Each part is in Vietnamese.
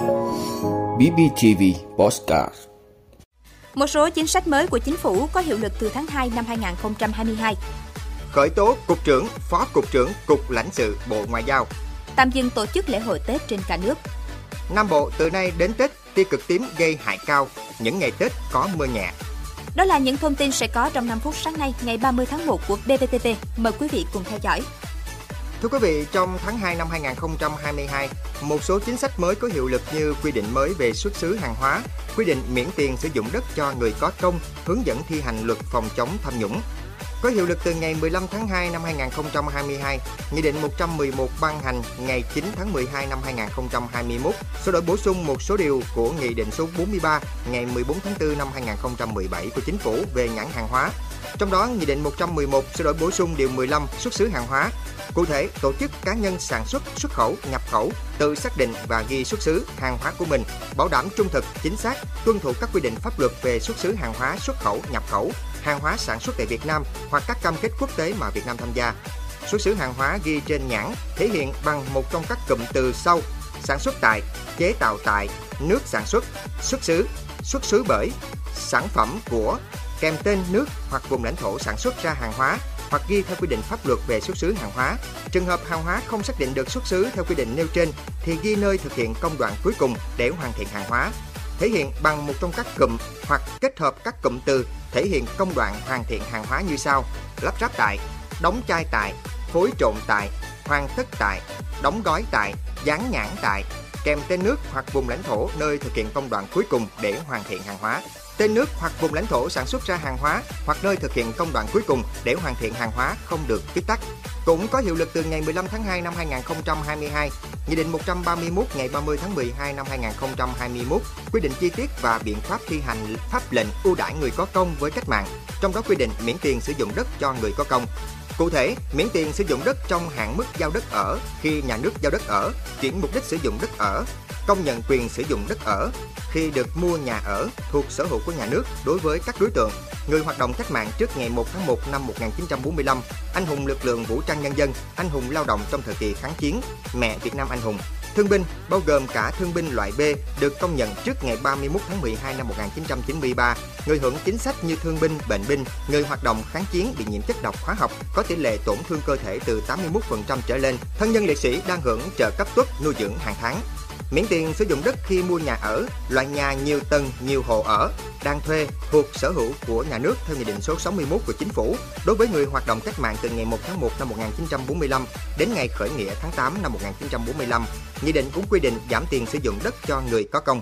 BBTV Postcard Một số chính sách mới của chính phủ có hiệu lực từ tháng 2 năm 2022. Khởi tố Cục trưởng, Phó Cục trưởng Cục lãnh sự Bộ Ngoại giao. Tạm dừng tổ chức lễ hội Tết trên cả nước. Nam Bộ từ nay đến Tết, tia cực tím gây hại cao. Những ngày Tết có mưa nhẹ. Đó là những thông tin sẽ có trong 5 phút sáng nay ngày 30 tháng 1 của BBTV. Mời quý vị cùng theo dõi. Thưa quý vị, trong tháng 2 năm 2022, một số chính sách mới có hiệu lực như quy định mới về xuất xứ hàng hóa, quy định miễn tiền sử dụng đất cho người có công, hướng dẫn thi hành luật phòng chống tham nhũng. Có hiệu lực từ ngày 15 tháng 2 năm 2022, Nghị định 111 ban hành ngày 9 tháng 12 năm 2021, sửa đổi bổ sung một số điều của Nghị định số 43 ngày 14 tháng 4 năm 2017 của Chính phủ về nhãn hàng hóa. Trong đó, Nghị định 111 sửa đổi bổ sung điều 15 xuất xứ hàng hóa, Cụ thể, tổ chức cá nhân sản xuất, xuất khẩu, nhập khẩu tự xác định và ghi xuất xứ hàng hóa của mình, bảo đảm trung thực, chính xác, tuân thủ các quy định pháp luật về xuất xứ hàng hóa, xuất khẩu, nhập khẩu, hàng hóa sản xuất tại Việt Nam hoặc các cam kết quốc tế mà Việt Nam tham gia. Xuất xứ hàng hóa ghi trên nhãn thể hiện bằng một trong các cụm từ sau: sản xuất tại, chế tạo tại, nước sản xuất, xuất xứ, xuất xứ bởi, sản phẩm của, kèm tên nước hoặc vùng lãnh thổ sản xuất ra hàng hóa hoặc ghi theo quy định pháp luật về xuất xứ hàng hóa. Trường hợp hàng hóa không xác định được xuất xứ theo quy định nêu trên thì ghi nơi thực hiện công đoạn cuối cùng để hoàn thiện hàng hóa. Thể hiện bằng một trong các cụm hoặc kết hợp các cụm từ thể hiện công đoạn hoàn thiện hàng hóa như sau: lắp ráp tại, đóng chai tại, phối trộn tại, hoàn tất tại, đóng gói tại, dán nhãn tại, kèm tên nước hoặc vùng lãnh thổ nơi thực hiện công đoạn cuối cùng để hoàn thiện hàng hóa. Tên nước hoặc vùng lãnh thổ sản xuất ra hàng hóa hoặc nơi thực hiện công đoạn cuối cùng để hoàn thiện hàng hóa không được viết tắt. Cũng có hiệu lực từ ngày 15 tháng 2 năm 2022, Nghị định 131 ngày 30 tháng 12 năm 2021 quy định chi tiết và biện pháp thi hành pháp lệnh ưu đãi người có công với cách mạng, trong đó quy định miễn tiền sử dụng đất cho người có công. Cụ thể, miễn tiền sử dụng đất trong hạn mức giao đất ở khi nhà nước giao đất ở, chuyển mục đích sử dụng đất ở, công nhận quyền sử dụng đất ở. Khi được mua nhà ở thuộc sở hữu của nhà nước đối với các đối tượng người hoạt động cách mạng trước ngày 1 tháng 1 năm 1945, anh hùng lực lượng vũ trang nhân dân, anh hùng lao động trong thời kỳ kháng chiến, mẹ Việt Nam anh hùng. Thương binh bao gồm cả thương binh loại B được công nhận trước ngày 31 tháng 12 năm 1993, người hưởng chính sách như thương binh, bệnh binh, người hoạt động kháng chiến bị nhiễm chất độc hóa học có tỷ lệ tổn thương cơ thể từ 81% trở lên, thân nhân liệt sĩ đang hưởng trợ cấp tuất nuôi dưỡng hàng tháng miễn tiền sử dụng đất khi mua nhà ở, loại nhà nhiều tầng, nhiều hộ ở, đang thuê thuộc sở hữu của nhà nước theo Nghị định số 61 của Chính phủ đối với người hoạt động cách mạng từ ngày 1 tháng 1 năm 1945 đến ngày khởi nghĩa tháng 8 năm 1945. Nghị định cũng quy định giảm tiền sử dụng đất cho người có công.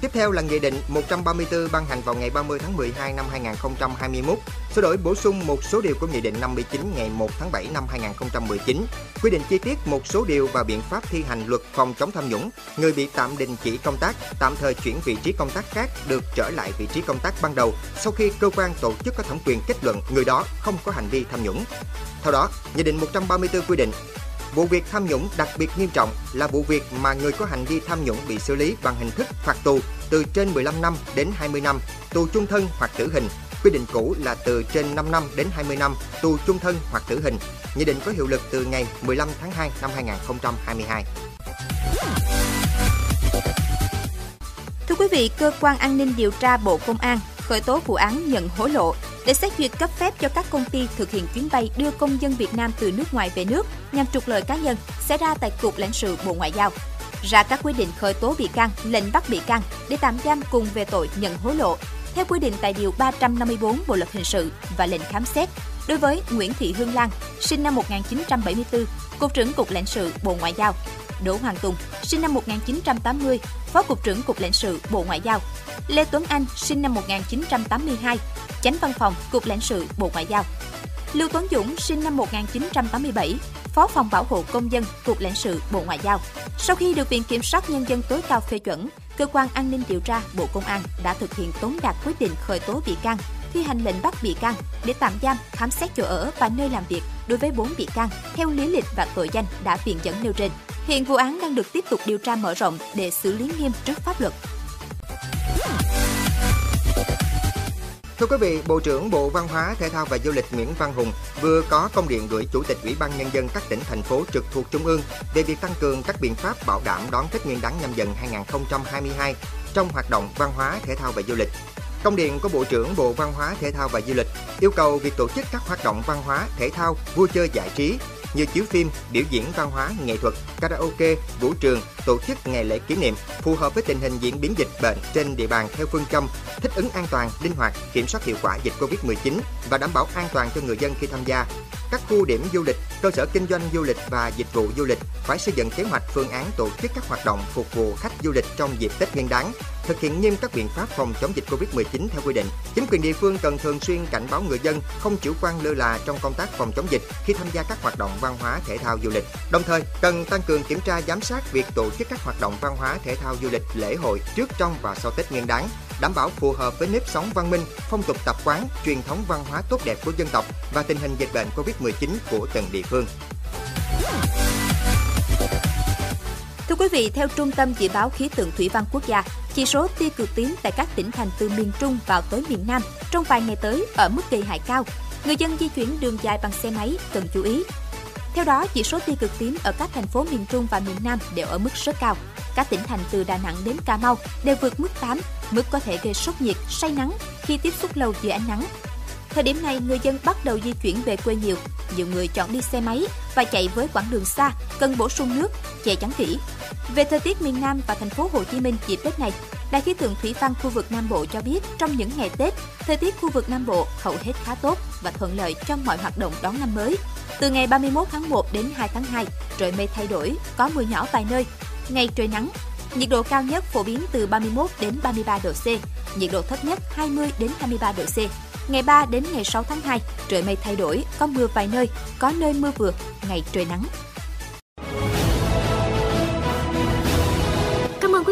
Tiếp theo là Nghị định 134 ban hành vào ngày 30 tháng 12 năm 2021, sửa đổi bổ sung một số điều của Nghị định 59 ngày 1 tháng 7 năm 2019, quy định chi tiết một số điều và biện pháp thi hành luật phòng chống tham nhũng. Người bị tạm đình chỉ công tác, tạm thời chuyển vị trí công tác khác được trở lại vị trí công tác ban đầu sau khi cơ quan tổ chức có thẩm quyền kết luận người đó không có hành vi tham nhũng. Theo đó, Nghị định 134 quy định Vụ việc tham nhũng đặc biệt nghiêm trọng là vụ việc mà người có hành vi tham nhũng bị xử lý bằng hình thức phạt tù từ trên 15 năm đến 20 năm, tù chung thân hoặc tử hình. Quy định cũ là từ trên 5 năm đến 20 năm, tù chung thân hoặc tử hình. Nghị định có hiệu lực từ ngày 15 tháng 2 năm 2022. Thưa quý vị, cơ quan an ninh điều tra Bộ Công an khởi tố vụ án nhận hối lộ để xét duyệt cấp phép cho các công ty thực hiện chuyến bay đưa công dân Việt Nam từ nước ngoài về nước nhằm trục lợi cá nhân xảy ra tại Cục lãnh sự Bộ Ngoại giao. Ra các quy định khởi tố bị can, lệnh bắt bị can để tạm giam cùng về tội nhận hối lộ theo quy định tại điều 354 Bộ luật hình sự và lệnh khám xét đối với Nguyễn Thị Hương Lan, sinh năm 1974, Cục trưởng Cục lãnh sự Bộ Ngoại giao, Đỗ Hoàng Tùng, sinh năm 1980, Phó Cục trưởng Cục lãnh sự Bộ Ngoại giao, Lê Tuấn Anh, sinh năm 1982, Chánh Văn phòng Cục lãnh sự Bộ Ngoại giao. Lưu Tuấn Dũng, sinh năm 1987, Phó phòng bảo hộ công dân Cục lãnh sự Bộ Ngoại giao. Sau khi được Viện Kiểm sát Nhân dân tối cao phê chuẩn, Cơ quan An ninh điều tra Bộ Công an đã thực hiện tống đạt quyết định khởi tố bị can, thi hành lệnh bắt bị can để tạm giam, khám xét chỗ ở và nơi làm việc đối với 4 bị can theo lý lịch và tội danh đã viện dẫn nêu trên. Hiện vụ án đang được tiếp tục điều tra mở rộng để xử lý nghiêm trước pháp luật. Thưa quý vị, Bộ trưởng Bộ Văn hóa, Thể thao và Du lịch Nguyễn Văn Hùng vừa có công điện gửi Chủ tịch Ủy ban Nhân dân các tỉnh, thành phố trực thuộc Trung ương về việc tăng cường các biện pháp bảo đảm đón Tết Nguyên đán nhâm dần 2022 trong hoạt động văn hóa, thể thao và du lịch. Công điện của Bộ trưởng Bộ Văn hóa, Thể thao và Du lịch yêu cầu việc tổ chức các hoạt động văn hóa, thể thao, vui chơi giải trí như chiếu phim, biểu diễn văn hóa, nghệ thuật, karaoke, vũ trường, tổ chức ngày lễ kỷ niệm phù hợp với tình hình diễn biến dịch bệnh trên địa bàn theo phương châm thích ứng an toàn, linh hoạt, kiểm soát hiệu quả dịch Covid-19 và đảm bảo an toàn cho người dân khi tham gia. Các khu điểm du lịch, cơ sở kinh doanh du lịch và dịch vụ du lịch phải xây dựng kế hoạch phương án tổ chức các hoạt động phục vụ khách du lịch trong dịp Tết Nguyên đán, thực hiện nghiêm các biện pháp phòng chống dịch Covid-19 theo quy định. Chính quyền địa phương cần thường xuyên cảnh báo người dân không chủ quan lơ là trong công tác phòng chống dịch khi tham gia các hoạt động văn hóa thể thao du lịch. Đồng thời, cần tăng cường kiểm tra giám sát việc tổ chức các hoạt động văn hóa thể thao du lịch lễ hội trước trong và sau Tết Nguyên đán, đảm bảo phù hợp với nếp sống văn minh, phong tục tập quán, truyền thống văn hóa tốt đẹp của dân tộc và tình hình dịch bệnh Covid-19 của từng địa phương. Thưa quý vị, theo Trung tâm Dự báo Khí tượng Thủy văn Quốc gia, chỉ số tia cực tím tại các tỉnh thành từ miền Trung vào tới miền Nam trong vài ngày tới ở mức gây hại cao. Người dân di chuyển đường dài bằng xe máy cần chú ý. Theo đó, chỉ số tia cực tím ở các thành phố miền Trung và miền Nam đều ở mức rất cao. Các tỉnh thành từ Đà Nẵng đến Cà Mau đều vượt mức 8, mức có thể gây sốc nhiệt, say nắng khi tiếp xúc lâu dưới ánh nắng. Thời điểm này, người dân bắt đầu di chuyển về quê nhiều. Nhiều người chọn đi xe máy và chạy với quãng đường xa, cần bổ sung nước, che chắn kỹ. Về thời tiết miền Nam và thành phố Hồ Chí Minh dịp Tết này, Đài khí tượng thủy văn khu vực Nam Bộ cho biết trong những ngày Tết, thời tiết khu vực Nam Bộ hầu hết khá tốt và thuận lợi trong mọi hoạt động đón năm mới. Từ ngày 31 tháng 1 đến 2 tháng 2, trời mây thay đổi, có mưa nhỏ vài nơi, ngày trời nắng. Nhiệt độ cao nhất phổ biến từ 31 đến 33 độ C, nhiệt độ thấp nhất 20 đến 23 độ C. Ngày 3 đến ngày 6 tháng 2, trời mây thay đổi, có mưa vài nơi, có nơi mưa vừa, ngày trời nắng.